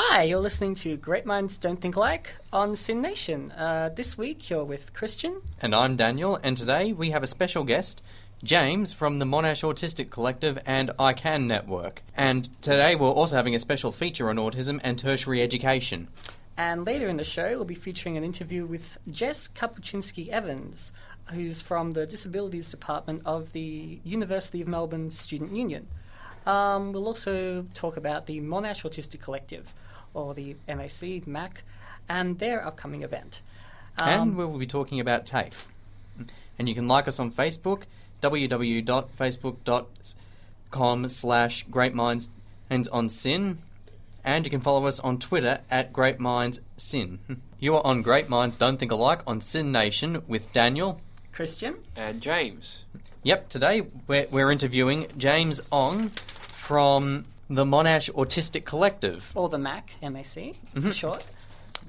Hi, you're listening to Great Minds Don't Think Alike on SYN Nation. Uh, this week you're with Christian. And I'm Daniel, and today we have a special guest, James from the Monash Autistic Collective and I CAN Network. And today we're also having a special feature on autism and tertiary education. And later in the show, we'll be featuring an interview with Jess Kapuscinski Evans, who's from the Disabilities Department of the University of Melbourne Student Union. Um, we'll also talk about the Monash Autistic Collective, or the MAC, MAC, and their upcoming event. Um, and we will be talking about TAFE. And you can like us on Facebook, www.facebook.com slash Great Minds and on SYN. And you can follow us on Twitter at Great Minds SYN. You are on Great Minds Don't Think Alike on SYN Nation with Daniel. Christian. And James. Yep, today we're, we're interviewing James Ong from the Monash Autistic Collective. Or the MAC, MAC, for short.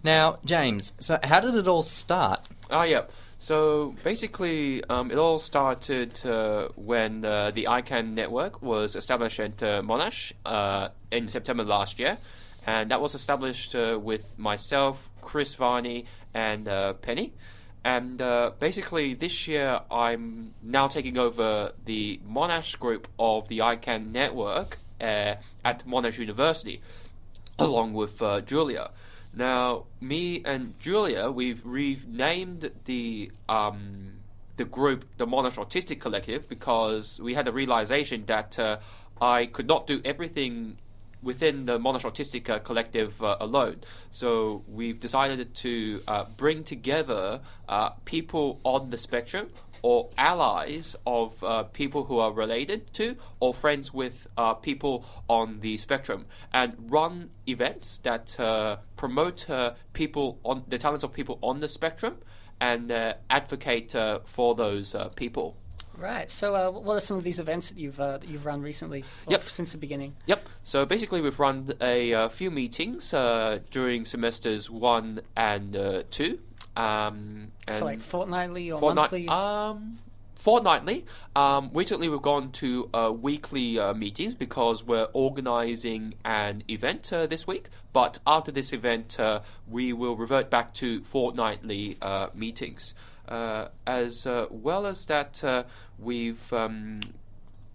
Now, James, so how did it all start? Ah, yeah. So basically, um, it all started uh, when uh, the I CAN network was established at uh, Monash uh, in September last year. And that was established uh, with myself, Chris Varney, and uh, Penny. And uh, basically, this year I'm now taking over the Monash group of the I CAN network at Monash University, along with uh, Julia. Now, me and Julia, we've renamed the um, the group the Monash Autistic Collective because we had a realization that uh, I could not do everything within the Monash Autistic uh, Collective uh, alone. So we've decided to uh, bring together uh, people on the spectrum or allies of uh, people who are related to or friends with uh, people on the spectrum and run events that promote people on the talents of people on the spectrum and advocate for those people. Right. So, uh, what are some of these events that you've uh, that you've run recently? Yep. Since the beginning. Yep. So basically, we've run a, uh, few meetings uh, during semesters one and uh, two. Um, So, like fortnightly or fortnight- monthly. Um, fortnightly. Um, recently, we've gone to uh, weekly uh, meetings because we're organising an event uh, this week. But after this event, uh, we will revert back to fortnightly uh, meetings. Uh, as uh, well as that, uh, we've um,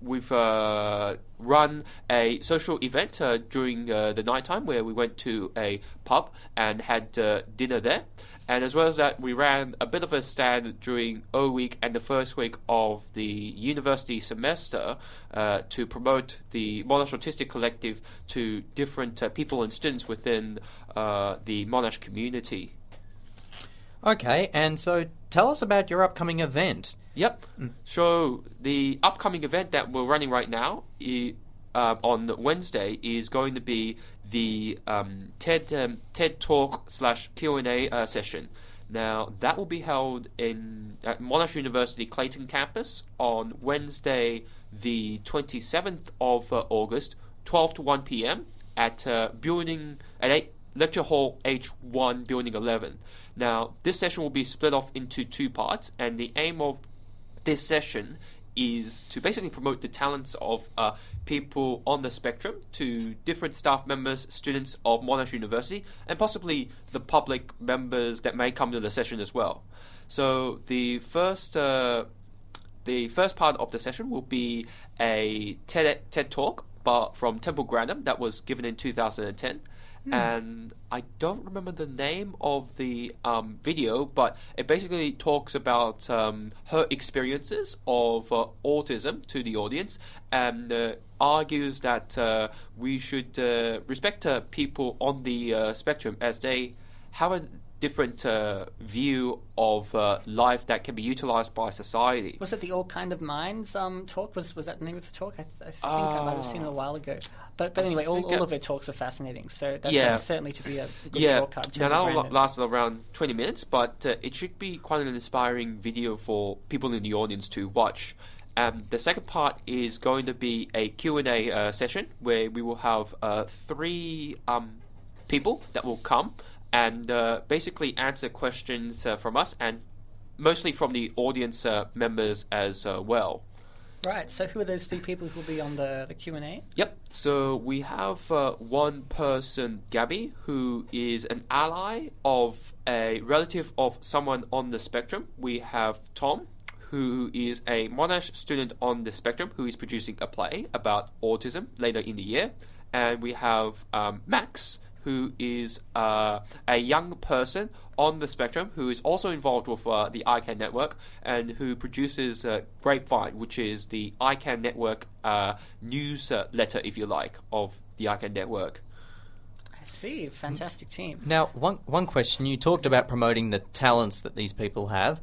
we've uh, run a social event uh, during uh, the nighttime where we went to a pub and had uh, dinner there. And as well as that, we ran a bit of a stand during O week and the first week of the university semester uh, to promote the Monash Autistic Collective to different uh, people and students within uh, the Monash community. Okay, and so tell us about your upcoming event. Yep. So the upcoming event that we're running right now i- uh, on Wednesday is going to be the um, TED um, TED Talk slash Q and A uh, session. Now that will be held in at Monash University Clayton campus on Wednesday, the twenty seventh of uh, August, twelve to one p.m. at uh, building at eight. Lecture Hall H1, Building 11. Now, this session will be split off into two parts, and the aim of this session is to basically promote the talents of uh, people on the spectrum to different staff members, students of Monash University, and possibly the public members that may come to the session as well. So the first. Uh, the first part of the session will be a TED, TED talk but from Temple Grandin that was given in 2010. And I don't remember the name of the um, video, but it basically talks about um, her experiences of uh, autism to the audience and uh, argues that uh, we should uh, respect uh, people on the uh, spectrum as they have a different uh, view of uh, life that can be utilized by society. Was it the All Kind of Minds um, talk? Was was that the name of the talk? I, th- I think I might have seen it a while ago. But but anyway, all, all of her talks are fascinating. So that, Yeah. that's certainly to be a good yeah, talk card. now that'll Grandin. last around 20 minutes, but uh, it should be quite an inspiring video for people in the audience to watch. Um, the second part is going to be a Q&A uh, session where we will have uh, three um, people that will come and uh, basically answer questions uh, from us and mostly from the audience uh, members as uh, well. Right. So who are those three people who will be on the the Q and A? Yep. So we have uh, one person, Gabby, who is an ally of a relative of someone on the spectrum. We have Tom, who is a Monash student on the spectrum, who is producing a play about autism later in the year. And we have um, Max, who is uh, a young person on the spectrum who is also involved with uh, the I CAN network and who produces uh, Grapevine, which is the I CAN network uh, newsletter, if you like, of the I CAN network. I see. Fantastic team. Now, one one question you talked about promoting the talents that these people have.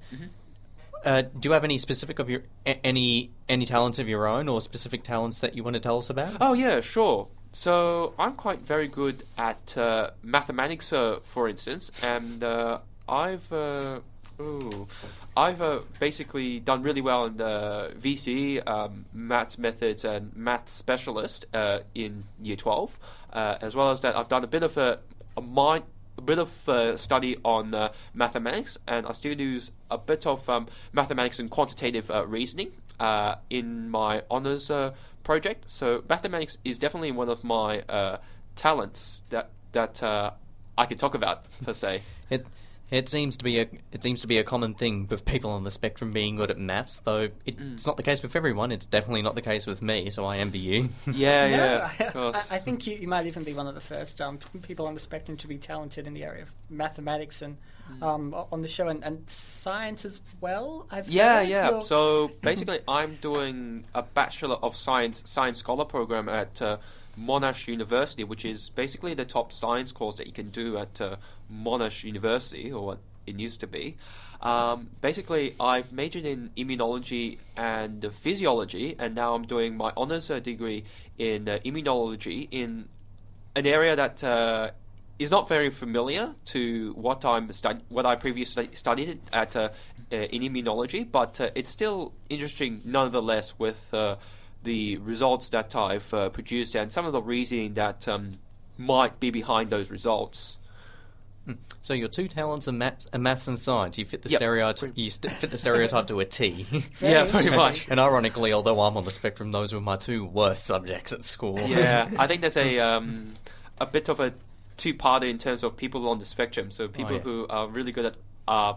Uh, do you have any specific of your any any talents of your own or specific talents that you want to tell us about? Oh yeah, sure. So I'm quite very good at uh, mathematics, uh, for instance, and uh, I've uh, ooh, I've uh, basically done really well in the VC, um, maths methods, and math specialist uh, in year 12, uh, as well as that I've done a bit of a, a mind. A bit of uh, study on uh, mathematics, and I still use a bit of um, mathematics and quantitative uh, reasoning in my honors project. So mathematics is definitely one of my uh, talents that that uh, I can talk about per se. It it seems to be a it seems to be a common thing with people on the spectrum being good at maths, though it, Mm. it's not the case with everyone. It's definitely not the case with me, so I envy you. Yeah, No, yeah, I, of course. I, I think you, you might even be one of the first um, people on the spectrum to be talented in the area of mathematics and Mm. um, on the show and, and science as well. I've Yeah, yeah. You're- So basically, I'm doing a Bachelor of Science Science Scholar program at uh, Monash University, which is basically the top science course that you can do at uh, Monash University, or what it used to be. Um, basically, I've majored in immunology and physiology, and now I'm doing my honors uh, degree in uh, immunology in an area that uh, is not very familiar to what I'm stud- what I previously studied at uh, uh, in immunology, but uh, it's still interesting nonetheless with the results that I've uh, produced and some of the reasoning that um, might be behind those results. so your two talents are maths, are maths and science. You fit the Yep. stereotype. You st- fit the stereotype to a T. Yeah, pretty much. and ironically, although I'm on the spectrum, those were my two worst subjects at school. yeah, I think there's a um, a bit of a two-parter in terms of people on the spectrum. So people yeah. who are really good at uh,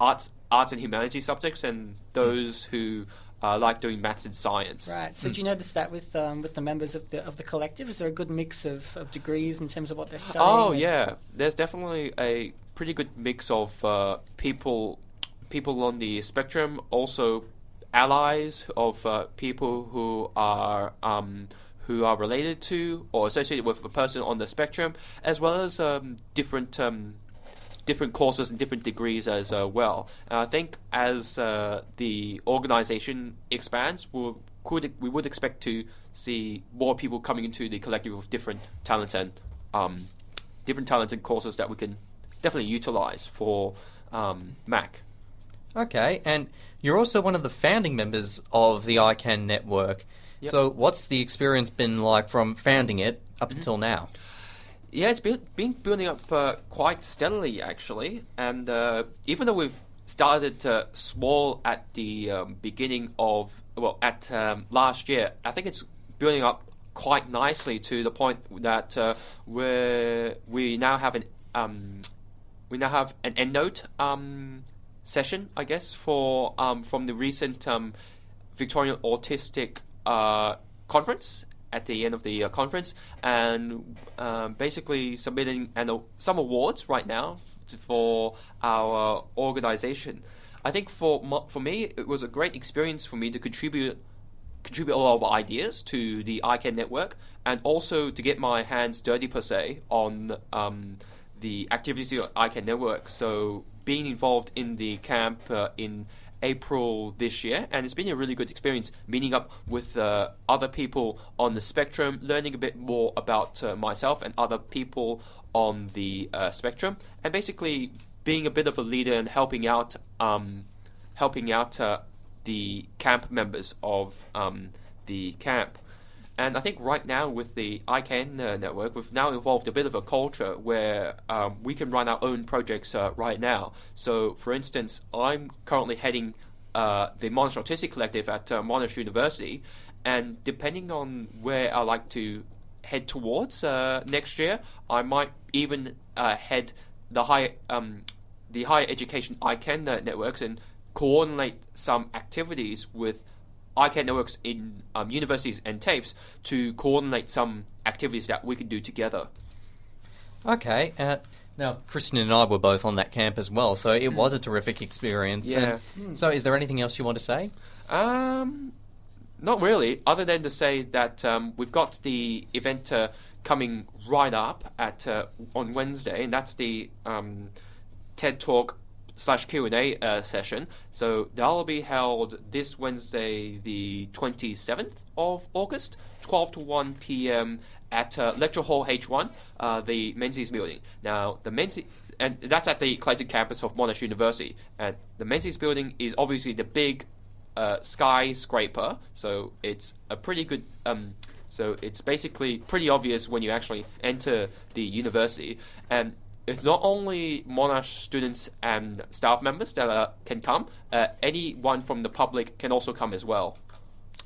arts, arts and humanities subjects, and those who uh, like doing maths and science. Right. So do you notice that with um, with the members of the of the collective, is there a good mix of, of degrees in terms of what they're studying? Oh yeah, there's definitely a pretty good mix of uh, people people on the spectrum, also allies of uh, people who are um, who are related to or associated with a person on the spectrum, as well as um, different. Different courses and different degrees as uh, well. And I think as uh, the organization expands, we'll, could, we would expect to see more people coming into the collective with different talents and um, different talents and courses that we can definitely utilize for um, Mac. Okay, and you're also one of the founding members of the I CAN network. Yep. So, what's the experience been like from founding it up Mm-hmm. until now? Yeah, it's been, been building up uh, quite steadily, actually. And uh, even though we've started uh, small at the um, beginning of, well, at um, last year, I think it's building up quite nicely to the point that uh, we're, we now have an um, we now have an EndNote um, session, I guess, for um, from the recent um, Victorian Autistic uh, Conference at the end of the uh, conference, and um, basically submitting an, uh, some awards right now f- for our organization. I think for for me, it was a great experience for me to contribute contribute a lot of ideas to the I CAN network, and also to get my hands dirty per se on um, the activities of I CAN network. So being involved in the camp uh, in April this year, and it's been a really good experience meeting up with uh, other people on the spectrum, learning a bit more about uh, myself and other people on the uh, spectrum, and basically being a bit of a leader and helping out, um, helping out uh, the camp members of um, the camp. And I think right now with the I CAN uh, network, we've now evolved a bit of a culture where um, we can run our own projects uh, right now. So, for instance, I'm currently heading uh, the Monash Autistic Collective at uh, Monash University, and depending on where I like to head towards uh, next year, I might even uh, head the higher um, the higher education I CAN networks and coordinate some activities with I CAN networks in um, universities and TAFEs to coordinate some activities that we can do together. Okay. Uh, now, Christian and I were both on that camp as well, so it was a terrific experience. Yeah. And So, is there anything else you want to say? Um, not really, other than to say that um, we've got the event uh, coming right up at uh, on Wednesday, and that's the um, TED Talk slash Q and A uh, session. So that'll be held this Wednesday, the twenty seventh of August, twelve to one p.m. at uh, Lecture Hall H one, uh, the Menzies building. Now the Menzies. And that's at the Clayton campus of Monash University. And the Menzies building is obviously the big uh, skyscraper, so it's a pretty good. Um, so it's basically pretty obvious when you actually enter the university, and it's not only Monash students and staff members that uh, can come. Uh, anyone from the public can also come as well.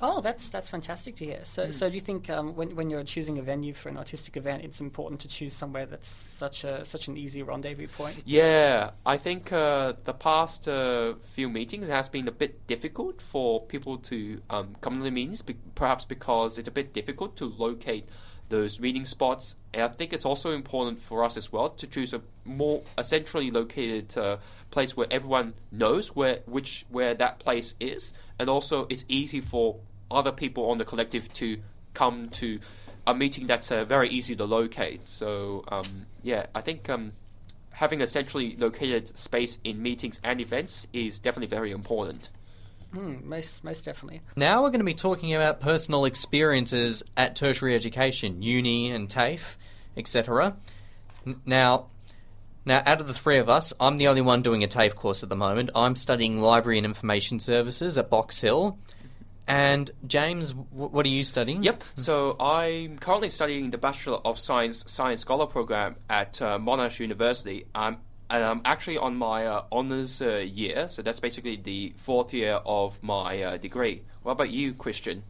Oh, that's that's fantastic to hear. So, so do you think um, when when you're choosing a venue for an artistic event, it's important to choose somewhere that's such a such an easy rendezvous point? Yeah, I think uh, the past uh, few meetings has been a bit difficult for people to um, come to the meetings, be- perhaps because it's a bit difficult to locate those meeting spots. And I think it's also important for us as well to choose a more a centrally located uh, place where everyone knows where which where that place is, and also it's easy for other people on the collective to come to a meeting that's uh, very easy to locate. So um, yeah, I think um, having a centrally located space in meetings and events is definitely very important. Mm, most most definitely. Now we're going to be talking about personal experiences at tertiary education, uni and TAFE, etc. N- Now, now out of the three of us, I'm the only one doing a TAFE course at the moment. I'm studying Library and Information Services at Box Hill. And James, w- what are you studying? Yep. So I'm currently studying the Bachelor of Science Science Scholar program at uh, Monash University. I'm and I'm actually on my uh, honors uh, year, so that's basically the fourth year of my uh, degree. What about you, Christian?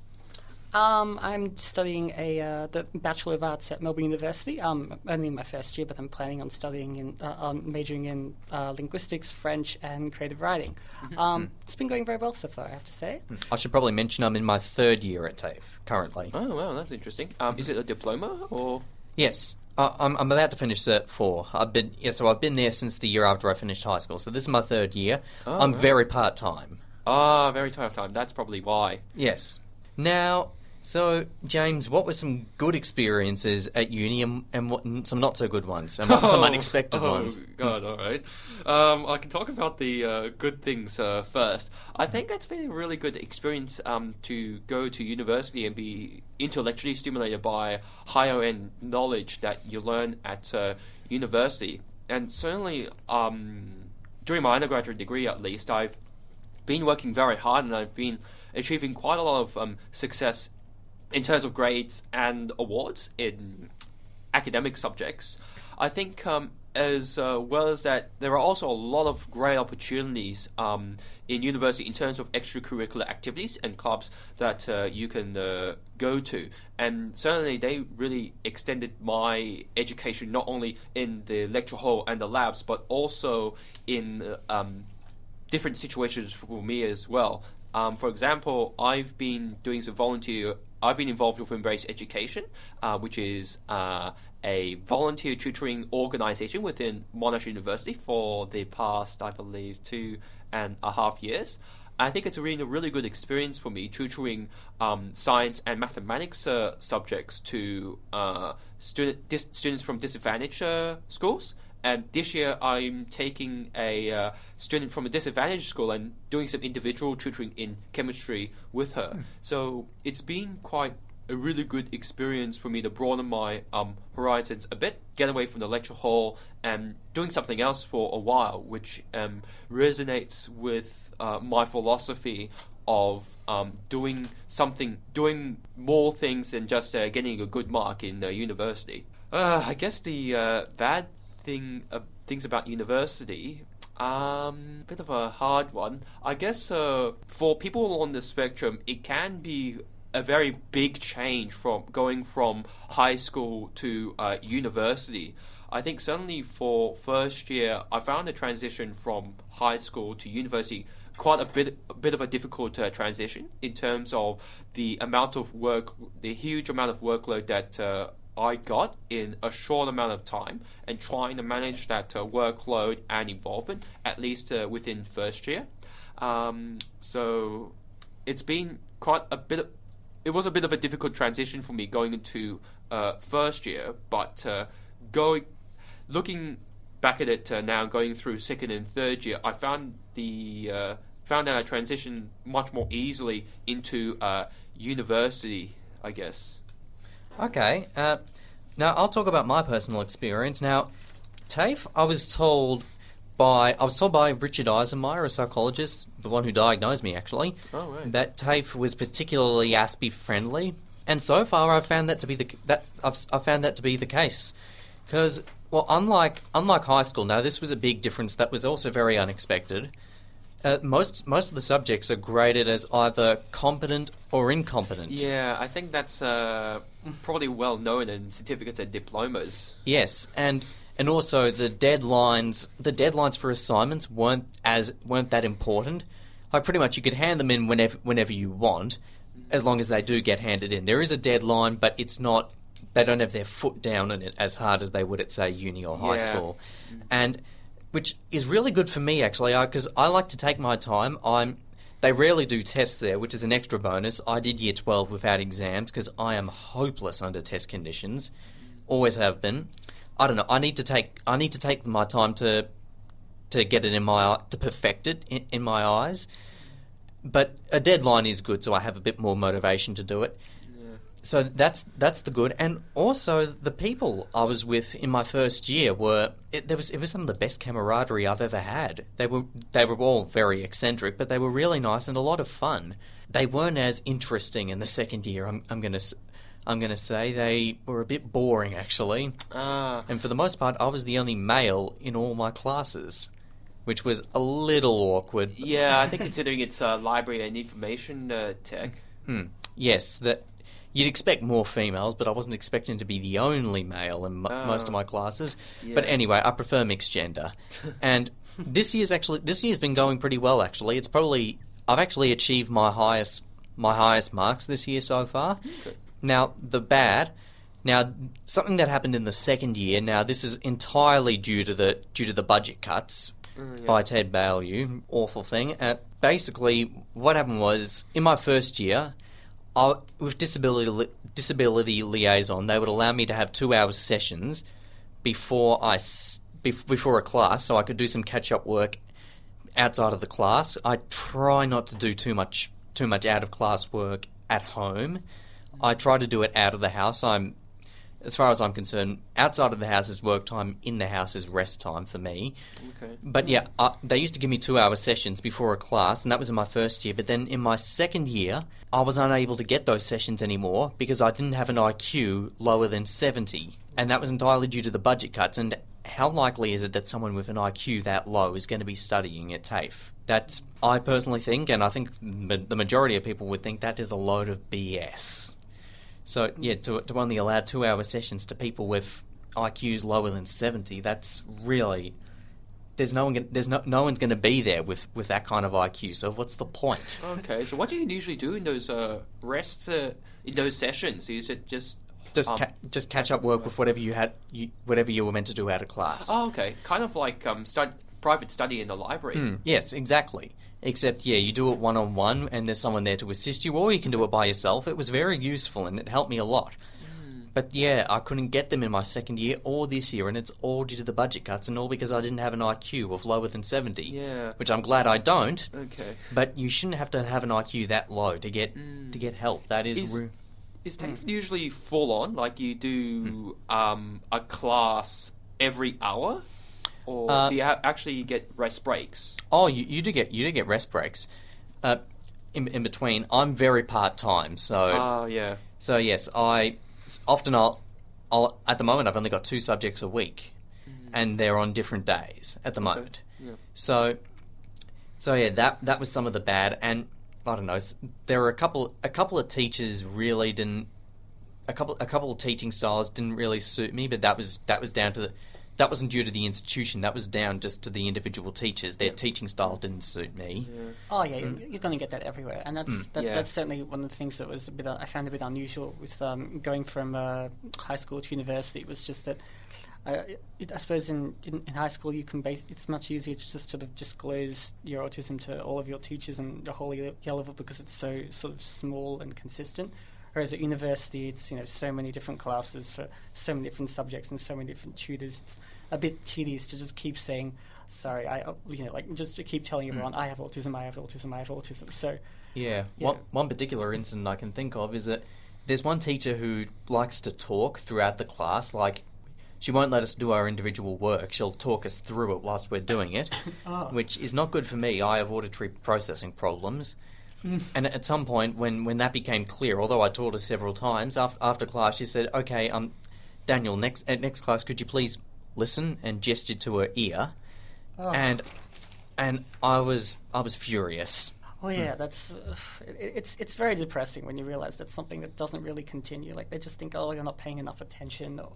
Um, I'm studying a uh, the Bachelor of Arts at Melbourne University. Um, only in my first year, but I'm planning on studying in uh, on majoring in uh, linguistics, French, and creative writing. Um, it's been going very well so far, I have to say. I should probably mention I'm in my third year at TAFE currently. Oh, wow, that's interesting. Um, is it a diploma or? Yes. I I'm, I'm about to finish Cert 4. I've been, yeah, so I've been there since the year after I finished high school. So this is my third year. Oh, I'm right. very part time. Ah, very tough time. That's probably why. Yes. Now, so James, what were some good experiences at uni, and, and what and some not so good ones, and what were some Oh, unexpected oh, ones? God, all right. Um, I can talk about the uh, good things uh, first. I think it's been a really good experience um, to go to university and be intellectually stimulated by higher end knowledge that you learn at uh, university. And certainly, um, during my undergraduate degree at least, I've been working very hard and I've been achieving quite a lot of um, success in terms of grades and awards in academic subjects. I think um, as uh, well as that, there are also a lot of great opportunities um, in university in terms of extracurricular activities and clubs that uh, you can uh, go to. And certainly, they really extended my education not only in the lecture hall and the labs, but also in uh, um, different situations for me as well. Um, for example, I've been doing some volunteer. I've been involved with Embrace Education, uh, which is uh, a volunteer tutoring organization within Monash University for the past, I believe, two and a half years. I think it's really a really good experience for me tutoring um, science and mathematics uh, subjects to uh, student dis- students from disadvantaged uh, schools. And this year, I'm taking a uh, student from a disadvantaged school and doing some individual tutoring in chemistry with her. So it's been quite a really good experience for me to broaden my um, horizons a bit, get away from the lecture hall, and doing something else for a while, which um, resonates with uh, my philosophy of um, doing something, doing more things than just uh, getting a good mark in uh, university. Uh, I guess the uh, bad thing, uh, things about university. Um, bit of a hard one. I guess uh, for people on the spectrum, it can be a very big change from going from high school to uh, university. I think certainly for first year, I found the transition from high school to university quite a bit a bit of a difficult uh, transition in terms of the amount of work, the huge amount of workload that uh, I got in a short amount of time, and trying to manage that uh, workload and involvement at least uh, within first year. Um, so it's been quite a bit. Of, it was a bit of a difficult transition for me going into uh, first year, but uh, going looking back at it uh, now, going through second and third year, I found the uh, found that I transitioned much more easily into university. I guess. Okay. Uh, now I'll talk about my personal experience. Now, TAFE, I was told by I was told by Richard Eisenmeyer, a psychologist, the one who diagnosed me actually, Oh, right. that TAFE was particularly Aspie friendly, and so far I've found that to be the that I've, I've found that to be the case, because well, unlike unlike high school, now this was a big difference that was also very unexpected. Uh, most most of the subjects are graded as either competent or incompetent. Yeah, I think that's uh, probably well known in certificates and diplomas. Yes, and and also the deadlines the deadlines for assignments weren't as weren't that important. Like pretty much you could hand them in whenever whenever you want, as long as they do get handed in. There is a deadline, but it's not they don't have their foot down on it as hard as they would at say uni or high Yeah. school. And which is really good for me actually uh, because I like to take my time. I'm they rarely do tests there, which is an extra bonus. I did year 12 without exams because I am hopeless under test conditions. Always have been. I don't know. I need to take I need to take my time to to get it in my to perfect it in, in my eyes. But a deadline is good, so I have a bit more motivation to do it. So that's that's the good, and also the people I was with in my first year were it, there was it was some of the best camaraderie I've ever had. They were they were all very eccentric, but they were really nice and a lot of fun. They weren't as interesting in the second year. I'm I'm gonna I'm gonna say they were a bit boring actually, Ah, and for the most part, I was the only male in all my classes, which was a little awkward. yeah, I think considering it's uh, library and information uh, tech. Hmm. Yes, that you'd expect more females, but I wasn't expecting to be the only male in m- most of my classes. But anyway, I prefer mixed gender, and this year's actually this year's been going pretty well. Actually, it's probably I've actually achieved my highest my highest marks this year so far. Good. Now the bad. Now something that happened in the second year. Now this is entirely due to the due to the budget cuts Mm, yeah. by Ted Baillieu. Awful thing. Uh, basically, what happened was in my first year, I, with disability li- disability liaison, they would allow me to have two hours sessions before I before a class, so I could do some catch up work outside of the class. I try not to do too much too much out of class work at home. I try to do it out of the house. I'm as far as I'm concerned, outside of the house is work time, in the house is rest time for me. Okay. But yeah, uh, they used to give me two hour sessions before a class, and that was in my first year. But then in my second year, I was unable to get those sessions anymore because I didn't have an IQ lower than 70. And that was entirely due to the budget cuts. And how likely is it that someone with an IQ that low is going to be studying at TAFE? That's, I personally think, and I think the majority of people would think that is a load of BS. So, yeah, to, to only allow two hour sessions to people with IQs lower than 70, that's really there's no one there's no no one's going to be there with with that kind of IQ. So what's the point? Okay, so what do you usually do in those uh, rests, uh, in those sessions? Is it just Just um, ca- just catch up work with whatever you had you, whatever you were meant to do out of class. Oh, okay, kind of like um, stud- private study in the library. Hmm, yes, exactly. Except yeah, you do it one on one, and there's someone there to assist you, or you can do it by yourself. It was very useful, and it helped me a lot. But yeah, I couldn't get them in my second year or this year, and it's all due to the budget cuts, and all because I didn't have an IQ of lower than seventy. Yeah. Which I'm glad I don't. Okay. But you shouldn't have to have an IQ that low to get Mm. to get help. That is, Is- ru- Is TAFE usually full on? Like you do um, a class every hour, or Uh, do you ha- actually get rest breaks? Oh, you, you do get you do get rest breaks. Uh, in, in between, I'm very part time, so Oh, yeah. so yes, I often I'll, I'll at the moment I've only got two subjects a week, and they're on different days at the moment. Yeah. So, so yeah, that that was some of the bad, and I don't know. There were a couple a couple of teachers really didn't. A couple a couple of teaching styles didn't really suit me, but that was that was down to the. That wasn't due to the institution. That was down just to the individual teachers. Their teaching style didn't suit me. Oh yeah, you- you're going to get that everywhere, and that's that, Yeah. that's certainly one of the things that was a bit uh, I found a bit unusual with um, going from uh, high school to university. Was just that uh, it, I suppose in, in, in high school you can base it's much easier to just sort of disclose your autism to all of your teachers and the whole year level because it's so sort of small and consistent. Whereas at university, it's you know so many different classes for so many different subjects and so many different tutors. It's a bit tedious to just keep saying, "Sorry, I," uh, you know, like just to keep telling everyone, "I have autism, I have autism, I have autism." So, Yeah. Yeah. One, one particular incident I can think of is that there's one teacher who likes to talk throughout the class. Like, she won't let us do our individual work. She'll talk us through it whilst we're doing it, Oh. which is not good for me. I have auditory processing problems. and at some point, when, when that became clear, although I told her several times after, after class, she said, "Okay, um, Daniel, next at next class, could you please listen?" and gestured to her ear, oh. and and I was I was furious. Oh yeah, that's uh, it, it's it's very depressing when you realize that's something that doesn't really continue. Like they just think, oh, you're not paying enough attention, or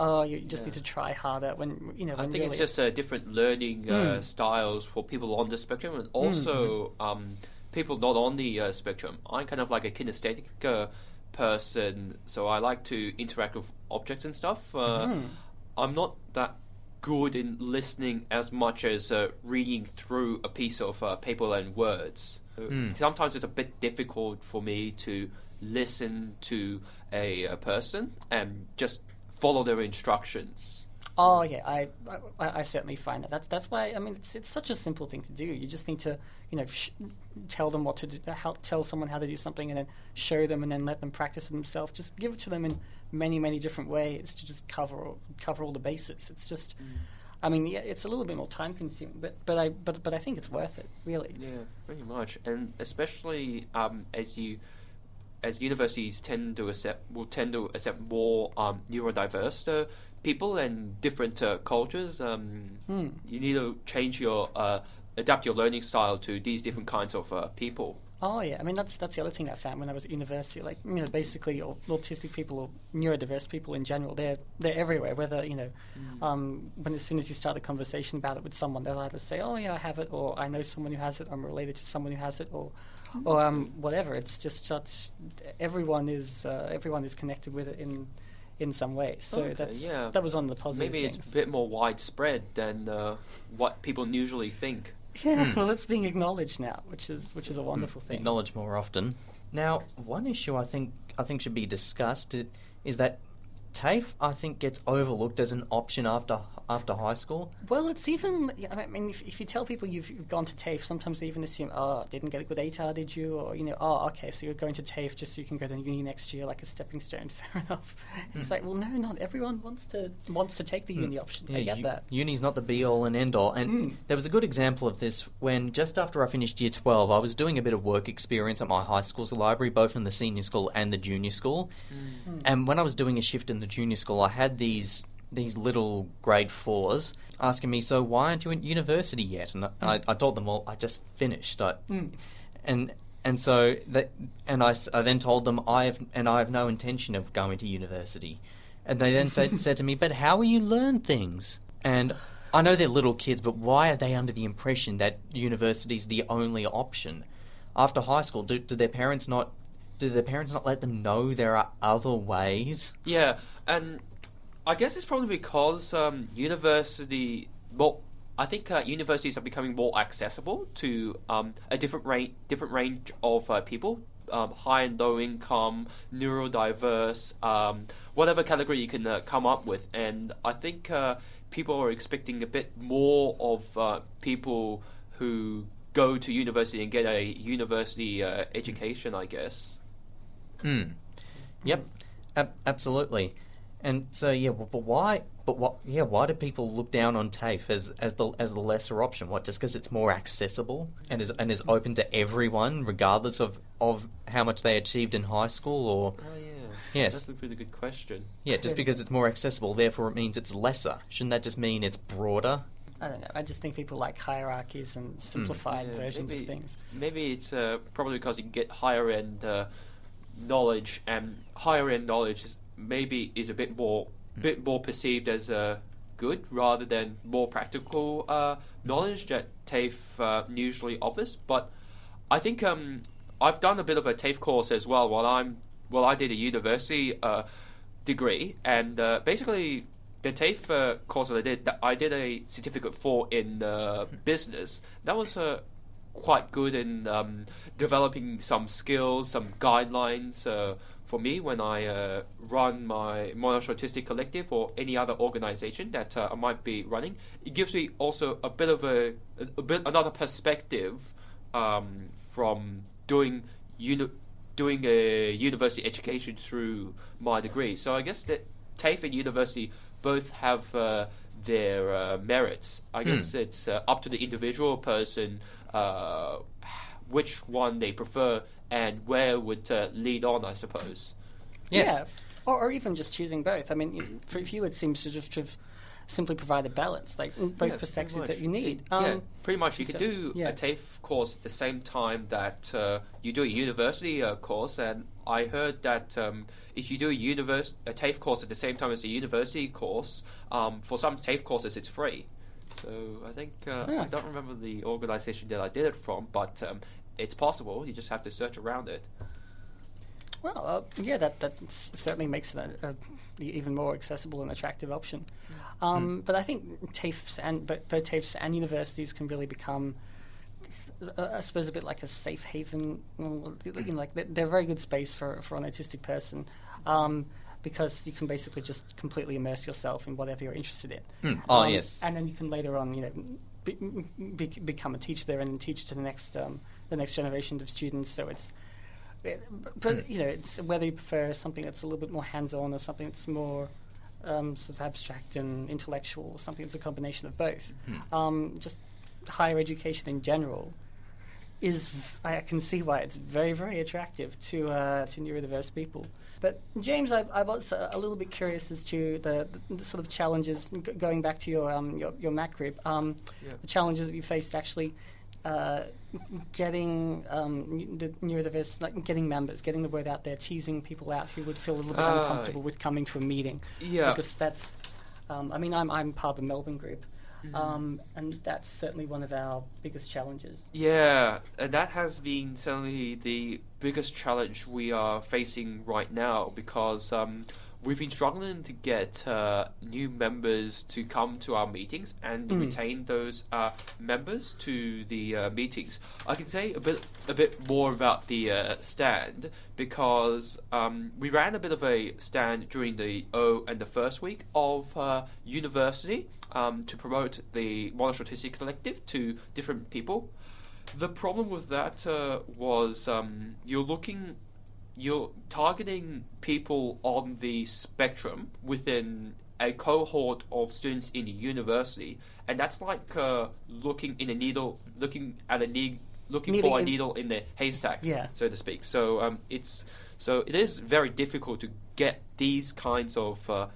oh, you just need to try harder. When you know, I think really, it's just uh, different learning uh, Mm. styles for people on the spectrum and also Mm-hmm. um, people not on the uh, spectrum. I'm kind of like a kinesthetic uh, person, so I like to interact with objects and stuff. Uh, Mm. I'm not that good in listening as much as uh, reading through a piece of uh, paper and words. Mm. Sometimes it's a bit difficult for me to listen to a, a person and just follow their instructions. Oh yeah, I, I I certainly find that. That's that's why I mean it's it's such a simple thing to do. You just need to you know sh- tell them what to do, how, tell someone how to do something, and then show them, and then let them practice it themselves. Just give it to them in many many different ways to just cover all, cover all the bases. It's just. I mean, yeah, it's a little bit more time consuming, but but I but but I think it's worth it, really. Yeah, pretty much, and especially um, as you as universities tend to accept will tend to accept more um, neurodiverse uh, people and different uh, cultures. Um, Hmm. You need to change your uh, adapt your learning style to these different kinds of uh, people. Oh yeah, I mean that's that's the other thing I found when I was at university. Like you know, basically autistic people or neurodiverse people in general, they're they're everywhere. Whether you know, um, when as soon as you start a conversation about it with someone, they'll either say, "Oh yeah, I have it," or "I know someone who has it," "I'm related to someone who has it," or or um, whatever. It's just such everyone is uh, everyone is connected with it in in some way. So Okay, that's yeah. that was on the positive Maybe things. it's a bit more widespread than uh, what people usually think. yeah, hmm. well, it's being acknowledged now, which is which is a hmm. wonderful thing. Acknowledged more often. Now, one issue I think I think should be discussed is that TAFE I think gets overlooked as an option after after high school. Well, it's even. I mean, if, if you tell people you've, you've gone to TAFE, sometimes they even assume, oh, didn't get a good ATAR, did you? Or, you know, oh, okay, so you're going to TAFE just so you can go to uni next year, like a stepping stone. Fair enough. It's hmm. like, well, no, not everyone wants to wants to take the hmm. uni option. I get u- that. Uni's not the be all and end all. And Mm. there was a good example of this when just after I finished year 12, I was doing a bit of work experience at my high school's library, both in the senior school and the junior school. Hmm. And when I was doing a shift in the junior school, I had these these little grade fours asking me, "So why aren't you at university yet?" And I, I told them, "Well, I just finished." I, Mm. and and so that and I, I then told them I have and I have no intention of going to university, and they then said said to me, "But how will you learn things?" And I know they're little kids, but why are they under the impression that university is the only option after high school? Do do their parents not do their parents not let them know there are other ways? Yeah, and I guess it's probably because um, university. Well, I think uh, universities are becoming more accessible to um, a different range, different range of uh, people, um, high and low income, neurodiverse, um, whatever category you can uh, come up with, and I think uh, people are expecting a bit more of uh, people who go to university and get a university uh, education. I guess. Hmm. Yep. Ab- absolutely. And so yeah, but, but why? But what? Yeah, why do people look down on TAFE as as the as the lesser option? What? Just because it's more accessible and is and is open to everyone, regardless of of how much they achieved in high school, or Oh yeah. Yes. That's a really good question. Yeah, just because it's more accessible, therefore it means it's lesser. Shouldn't that just mean it's broader? I don't know. I just think people like hierarchies and simplified Yeah, versions maybe, of things. Maybe it's uh, probably because you get higher end uh, knowledge, and higher end knowledge is maybe is a bit more bit more perceived as uh, good rather than more practical uh, knowledge that TAFE uh, usually offers. But I think um, I've done a bit of a TAFE course as well while I'm well I did a university uh, degree. And uh, basically the TAFE uh, course that I did that I did a certificate for in uh, business. That was uh, quite good in um, developing some skills some guidelines uh, for me when I uh, run my Monash Autistic Collective or any other organization that uh, I might be running it gives me also a bit of a, a, bit another perspective um, from doing uni- doing a university education through my degree. So I guess that TAFE and university both have uh, their uh, merits. I guess it's uh, up to the individual person uh, which one they prefer and where would uh, lead on. I suppose. Yes. Yeah. Or, or even just choosing both. I mean, for you, it seems to just have simply provided balance, like both Yeah, perspectives that you need. yeah, Um, pretty much. You so- can do yeah. a TAFE course at the same time that uh, you do a university uh, course, and I heard that um, if you do a univers- a TAFE course at the same time as a university course, um, for some TAFE courses it's free. So I think uh, Yeah. I don't remember the organization that I did it from, but um, it's possible. You just have to search around it. Well, uh, yeah, that that certainly makes it a, a even more accessible and attractive option. Um, But I think TAFEs and but both TAFEs and universities can really become, uh, I suppose, a bit like a safe haven. You know, like they're, they're a very good space for for an autistic person. Um, because you can basically just completely immerse yourself in whatever you're interested in. Hmm. Oh, Um, yes. and then you can later on, you know, be, be, become a teacher there and teach it to the next um, the next generation of students. So it's, it, but you know, it's whether you prefer something that's a little bit more hands-on or something that's more um, sort of abstract and intellectual, or something that's a combination of both. Um, just higher education in general is v- I can see why it's very very attractive to uh, to neurodiverse people. But James, I've, I've also a little bit curious as to the, the, sort of challenges g- going back to your um, your, your Mac group, um, Yeah. the challenges that you faced actually uh, getting um, the neurodiverse, like getting members, getting the word out there, teasing people out who would feel a little bit Ah, uncomfortable with coming to a meeting. Yeah. because that's. Um, I mean, I'm I'm part of the Melbourne group, Mm-hmm. um, and that's certainly one of our biggest challenges. Yeah, and that has been certainly the biggest challenge we are facing right now because um, we've been struggling to get uh, new members to come to our meetings and Mm. retain those uh, members to the uh, meetings. I can say a bit a bit more about the uh, stand because um, we ran a bit of a stand during the O and the first week of uh, university um, to promote the Monash Autistic Collective to different people. The problem with that uh, was um, you're looking, you're targeting people on the spectrum within a cohort of students in a university, and that's like uh, looking in a needle, looking at a needle, looking Needle for a needle in the haystack, Yeah. so to speak. So um, it's so it is very difficult to get these kinds of uh,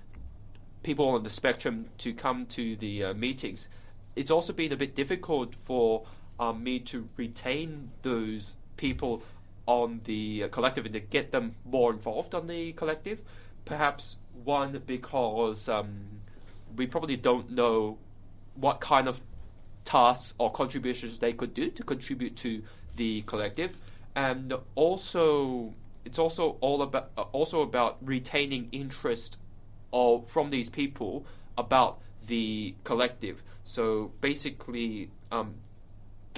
people on the spectrum to come to the uh, meetings. It's also been a bit difficult for um, me to retain those people on the uh, collective and to get them more involved on the collective. Perhaps one because um, we probably don't know what kind of tasks or contributions they could do to contribute to the collective, and also it's also all about uh, also about retaining interest of from these people about the collective. So basically, um,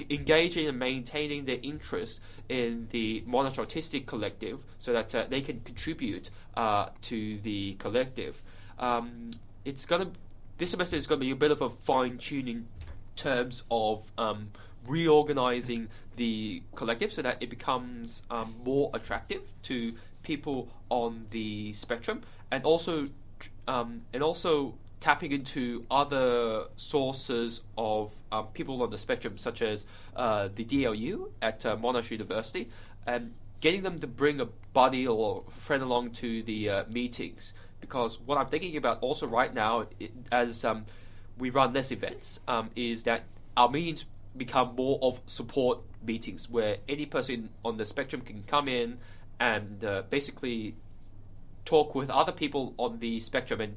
engaging and maintaining their interest in the Monash Collective so that uh, they can contribute uh, to the collective. Um, it's gonna this semester is to be a bit of a fine tuning terms of um, reorganizing the collective so that it becomes um, more attractive to people on the spectrum and also um, and also tapping into other sources of um, people on the spectrum such as uh, the DLU at uh, Monash University and getting them to bring a buddy or friend along to the uh, meetings. Because what I'm thinking about also right now, it, as um, we run less events, um, is that our meetings become more of support meetings where any person on the spectrum can come in and uh, basically talk with other people on the spectrum and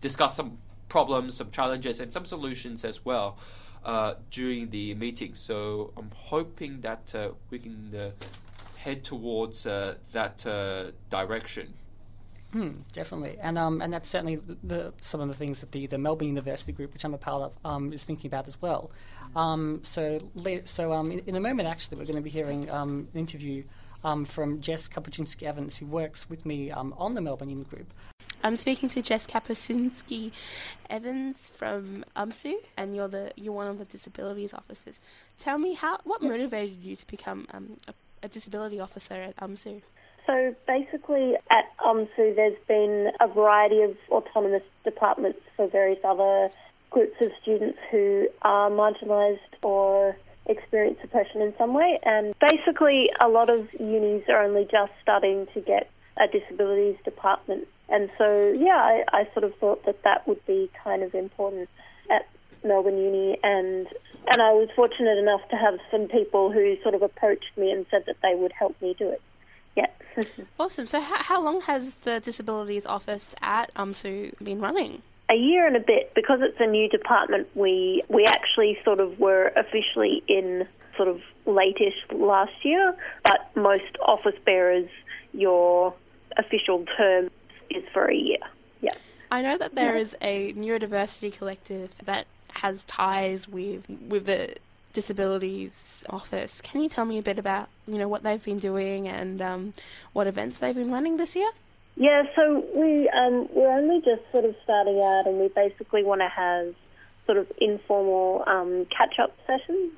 discuss some problems, some challenges, and some solutions as well uh, during the meeting. So I'm hoping that uh, we can uh, head towards uh, that uh, direction. Hmm, definitely, and um, and that's certainly the, the, some of the things that the, the Melbourne University group, which I'm a part of, um, is thinking about as well. Um, so so um, in, in, a moment, actually, we're going to be hearing um, an interview um, from Jess Kapuscinski Evans, who works with me um, on the Melbourne Uni group. I'm speaking to Jess Kapuscinski Evans from UMSU, and you're the you're one of the disabilities officers. Tell me how what motivated you to become a, a disability officer at UMSU? So basically, at UMSU, there's been a variety of autonomous departments for various other groups of students who are marginalised or experience oppression in some way. And basically, a lot of unis are only just starting to get a disabilities department. And so, yeah, I, I sort of thought that that would be kind of important at Melbourne Uni, and and I was fortunate enough to have some people who sort of approached me and said that they would help me do it. Yeah. awesome. So, how, how long has the Disabilities Office at UMSU been running? A year and a bit. Because it's a new department, we we actually sort of were officially in sort of lateish last year, but most office bearers, your official term is for a year. Yeah. I know that there yeah. is a neurodiversity collective that has ties with with the disabilities office. Can you tell me a bit about you know what they've been doing and um, what events they've been running this year? Yeah, so we um, we're only just sort of starting out, and we basically want to have sort of informal um, catch-up sessions,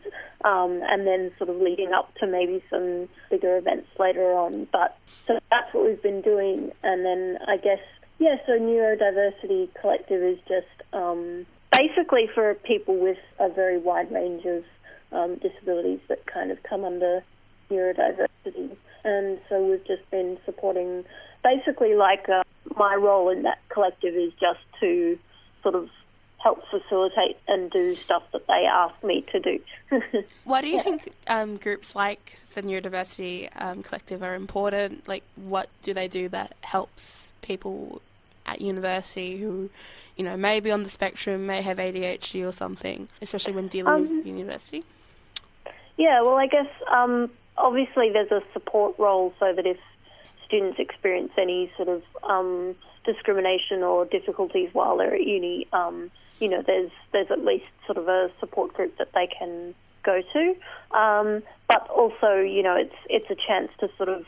um, and then sort of leading up to maybe some bigger events later on. But so that's what we've been doing, and then I guess yeah. So neurodiversity collective is just um, basically for people with a very wide range of um, disabilities that kind of come under neurodiversity. And so we've just been supporting, basically, like uh, my role in that collective is just to sort of help facilitate and do stuff that they ask me to do. Why do you yeah. think um, groups like the Neurodiversity um, Collective are important? Like, what do they do that helps people at university who, you know, may be on the spectrum, may have ADHD or something, especially when dealing um, with university? Yeah, well, I guess um, obviously there's a support role so that if students experience any sort of um, discrimination or difficulties while they're at uni, um, you know, there's there's at least sort of a support group that they can go to. Um, but also, you know, it's it's a chance to sort of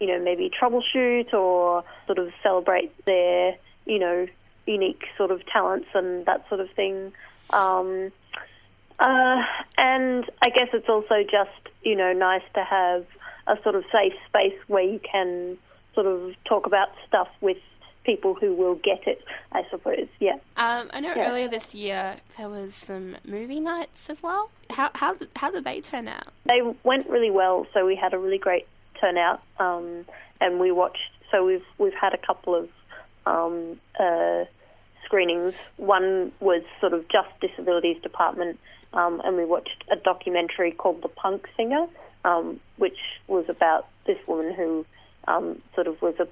you know, maybe troubleshoot or sort of celebrate their, you know, unique sort of talents and that sort of thing. Um, uh, and I guess it's also just, you know, nice to have a sort of safe space where you can sort of talk about stuff with people who will get it, I suppose. Yeah. Um, I know yeah. earlier this year there was some movie nights as well. How how how did they turn out? They went really well. So we had a really great turnout, um, and we watched. So we've we've had a couple of um, uh, screenings. One was sort of just disabilities department, um, and we watched a documentary called The Punk Singer, um, which was about this woman who um, sort of was a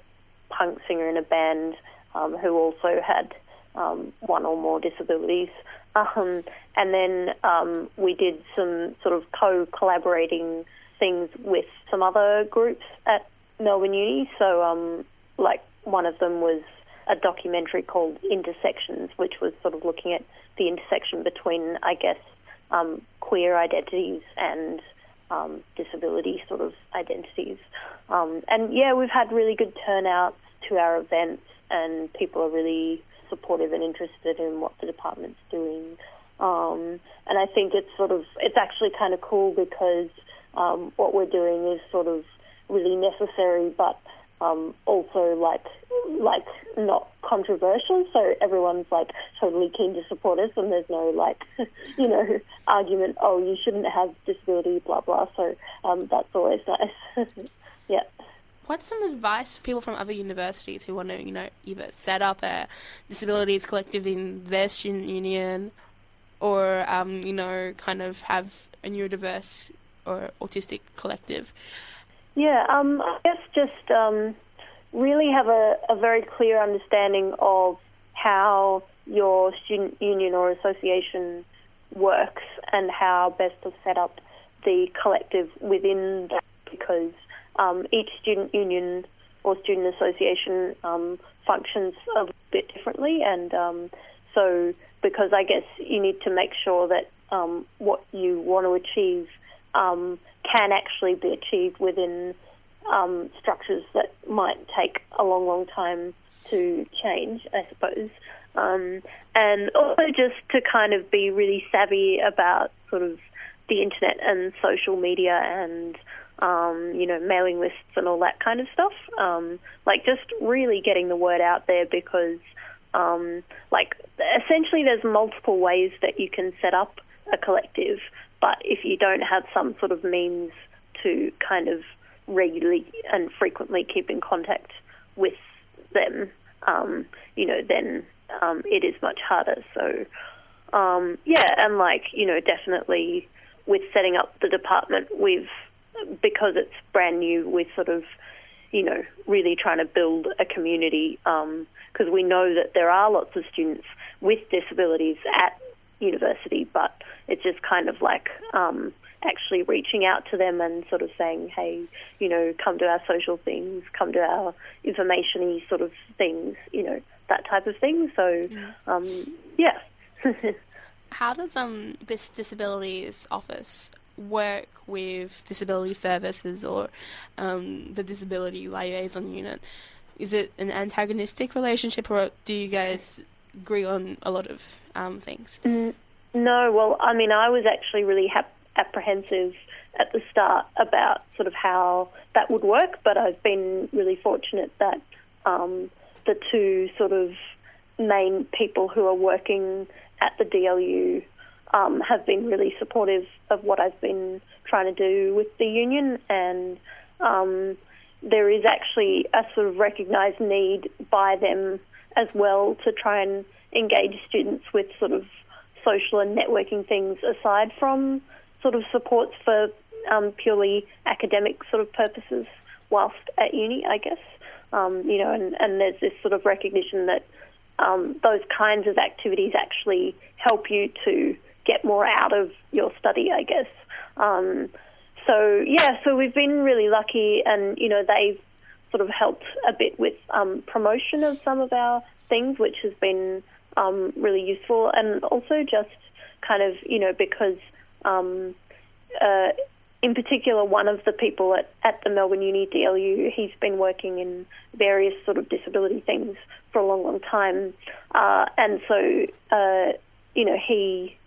punk singer in a band um, who also had one or more disabilities. Um, and then um, we did some sort of co-collaborating things with some other groups at Melbourne Uni. So, um, like one of them was a documentary called Intersections, which was sort of looking at the intersection between, I guess, um, queer identities and um, disability sort of identities. Um, and yeah, we've had really good turnouts to our events, and people are really supportive and interested in what the department's doing. Um, and I think it's sort of it's actually kind of cool because um, what we're doing is sort of really necessary, but um, also like like not controversial. So everyone's like totally keen to support us, and there's no like you know argument. Oh, you shouldn't have disability, blah blah. So um, that's always nice. yeah. What's some advice for people from other universities who want to, you know, either set up a disabilities collective in their student union, or um, you know, kind of have a neurodiverse or autistic collective? Yeah, um, I guess just um, really have a, a very clear understanding of how your student union or association works and how best to set up the collective within that because um, each student union or student association um, functions a bit differently and um, so because I guess you need to make sure that um, what you want to achieve um, can actually be achieved within um, structures that might take a long, long time to change, I suppose. Um, and also just to kind of be really savvy about sort of the internet and social media and um, you know mailing lists and all that kind of stuff. Um, like just really getting the word out there because um, like essentially there's multiple ways that you can set up a collective, but if you don't have some sort of means to kind of regularly and frequently keep in contact with them, um, you know, then um, it is much harder. So, um, yeah, and like, you know, definitely with setting up the department, we've, because it's brand new, we're sort of, you know, really trying to build a community because um, we know that there are lots of students with disabilities at university, but it's just kind of like, um, actually reaching out to them and sort of saying, hey, you know, come to our social things, come to our information sort of things, you know, that type of thing. So, um, yeah. How does um this disabilities office work with disability services or um, the disability liaison unit? Is it an antagonistic relationship, or do you guys agree on a lot of um, things? No, well, I mean, I was actually really apprehensive at the start about sort of how that would work, but I've been really fortunate that um, the two sort of main people who are working at the DLU um, have been really supportive of what I've been trying to do with the union, and um, there is actually a sort of recognised need by them as well to try and engage students with sort of social and networking things aside from sort of supports for um, purely academic sort of purposes whilst at uni, I guess. Um, you know, and, and there's this sort of recognition that um, those kinds of activities actually help you to get more out of your study, I guess. Um, so yeah, so we've been really lucky, and you know they've sort of helped a bit with um, promotion of some of our things, which has been um, really useful, and also just kind of you know because um, uh, in particular, one of the people at, at the Melbourne Uni DLU, he's been working in various sort of disability things for a long, long time. Uh, and so, uh, you know, he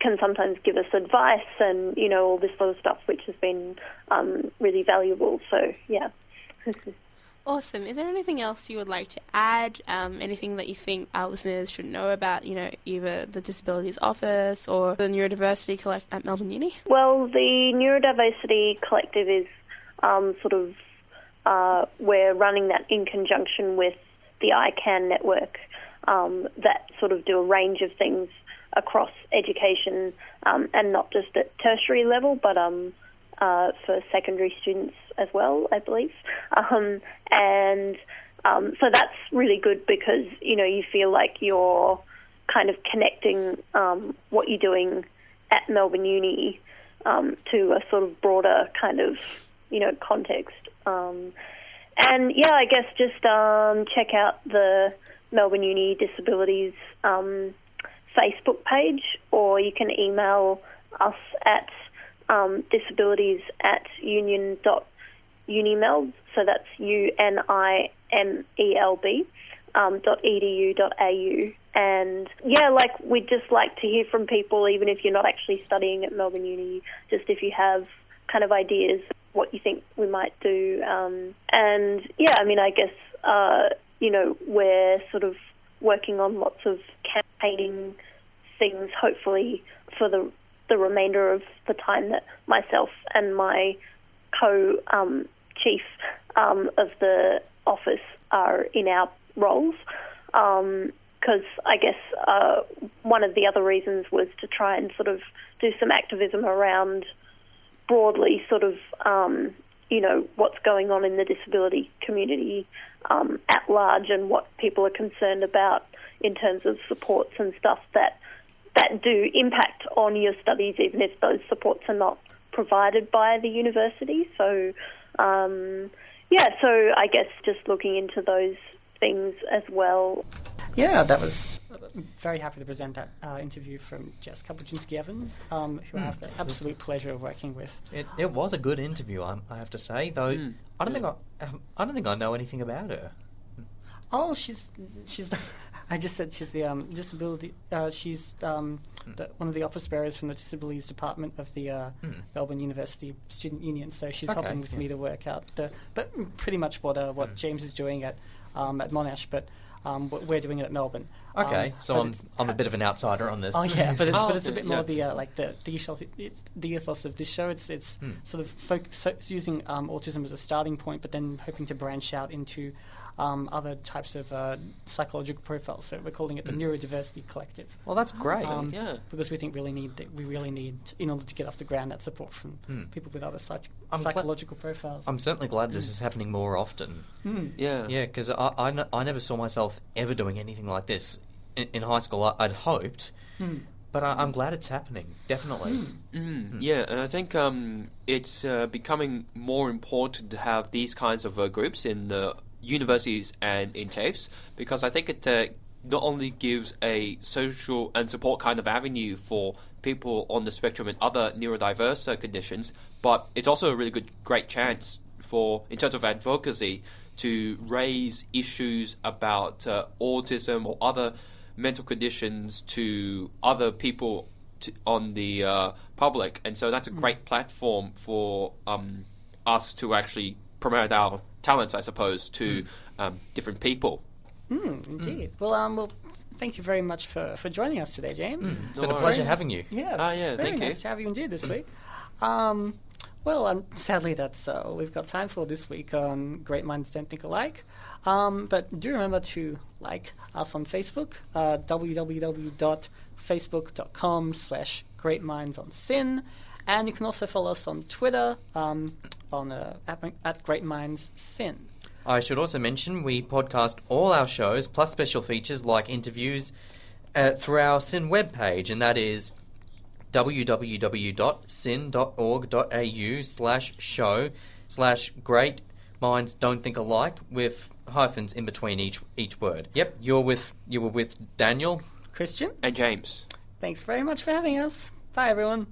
can sometimes give us advice and, you know, all this sort of stuff, which has been um, really valuable. So, yeah. Awesome. Is there anything else you would like to add? Um, anything that you think our listeners should know about, you know, either the Disabilities Office or the Neurodiversity Collective at Melbourne Uni? Well, the Neurodiversity Collective is um, sort of, uh, we're running that in conjunction with the I CAN network um, that sort of do a range of things across education um, and not just at tertiary level, but um, uh, for secondary students as well, I believe. Um, and um, so that's really good because you know you feel like you're kind of connecting um, what you're doing at Melbourne Uni um, to a sort of broader kind of you know context. Um, and yeah, I guess just um, check out the Melbourne Uni Disabilities Facebook page, or you can email us at um, disabilities at union.unimelb, so that's U-N-I-M-E-L-B, um, dot edu dot au. And yeah, like we'd just like to hear from people, even if you're not actually studying at Melbourne Uni, just if you have kind of ideas what you think we might do. Um, and yeah, I mean, I guess, uh, you know, we're sort of working on lots of campaigning things, hopefully, for the the remainder of the time that myself and my co um, chief um, of the office are in our roles. Because I guess uh, one of the other reasons was to try and sort of do some activism around broadly, sort of, um, you know, what's going on in the disability community um, at large and what people are concerned about in terms of supports and stuff that that do impact on your studies, even if those supports are not provided by the university. So, um, yeah, so I guess just looking into those things as well. Yeah, that was very happy to present that uh, interview from Jess Kapuscinski Evans, um, who I have the absolute pleasure of working with. It, it was a good interview, I, I have to say. Though Mm, I don't think I, um, I don't think I know anything about her. Oh, she's she's. I just said she's the um, disability. Uh, she's um, the, one of the office bearers from the disabilities department of the uh, Melbourne University Student Union. So she's Okay, helping with yeah. me to work out the, but pretty much what uh, what James is doing at um, at Monash, but um, we're doing it at Melbourne. Okay, Um, so I'm I'm a bit of an outsider on this. Oh yeah, but it's Oh, but it's a bit more yeah. the uh, like the the ethos, it's the ethos of this show. It's it's Hmm. sort of foc- so it's using um, autism as a starting point, but then hoping to branch out into um, other types of uh, psychological profiles. So we're calling it the Hmm. Neurodiversity Collective. well, that's great. Um, yeah. because we think really need that we really need in order to get off the ground that support from Hmm. people with other psych- I'm gla- psychological profiles. I'm certainly glad this is happening more often. Hmm. Yeah. Yeah, because I, I, n- I never saw myself ever doing anything like this in, in high school. I, I'd hoped, Hmm. but I, I'm glad it's happening. Definitely. Mm, yeah, and I think um, it's uh, becoming more important to have these kinds of uh, groups in the universities and in TAFEs because I think it uh, not only gives a social and support kind of avenue for people on the spectrum and other neurodiverse uh, conditions, but it's also a really good, great chance for, in terms of advocacy, to raise issues about uh, autism or other mental conditions to other people to, on the uh, public, and so that's a great platform for um, us to actually promote our talents, I suppose, to um, different people. Mm, indeed. Well, um, well, thank you very much for, for joining us today, James. It's No been a pleasure having you. Yeah, Ah, yeah, very thank nice you. to have you indeed this week. Um, well, um, sadly, that's uh, all we've got time for this week on Great Minds Don't Think Alike. Um, but do remember to like us on Facebook, uh, www.facebook.com slash Great Minds on SYN. And you can also follow us on Twitter um, on uh, at, at Great Minds SYN. I should also mention we podcast all our shows plus special features like interviews uh, through our SYN webpage, and that is www.syn.org.au slash show slash great minds don't think alike with hyphens in between each each word. Yep, you're with you were with Daniel. Christian, And James. thanks very much for having us. Bye, everyone.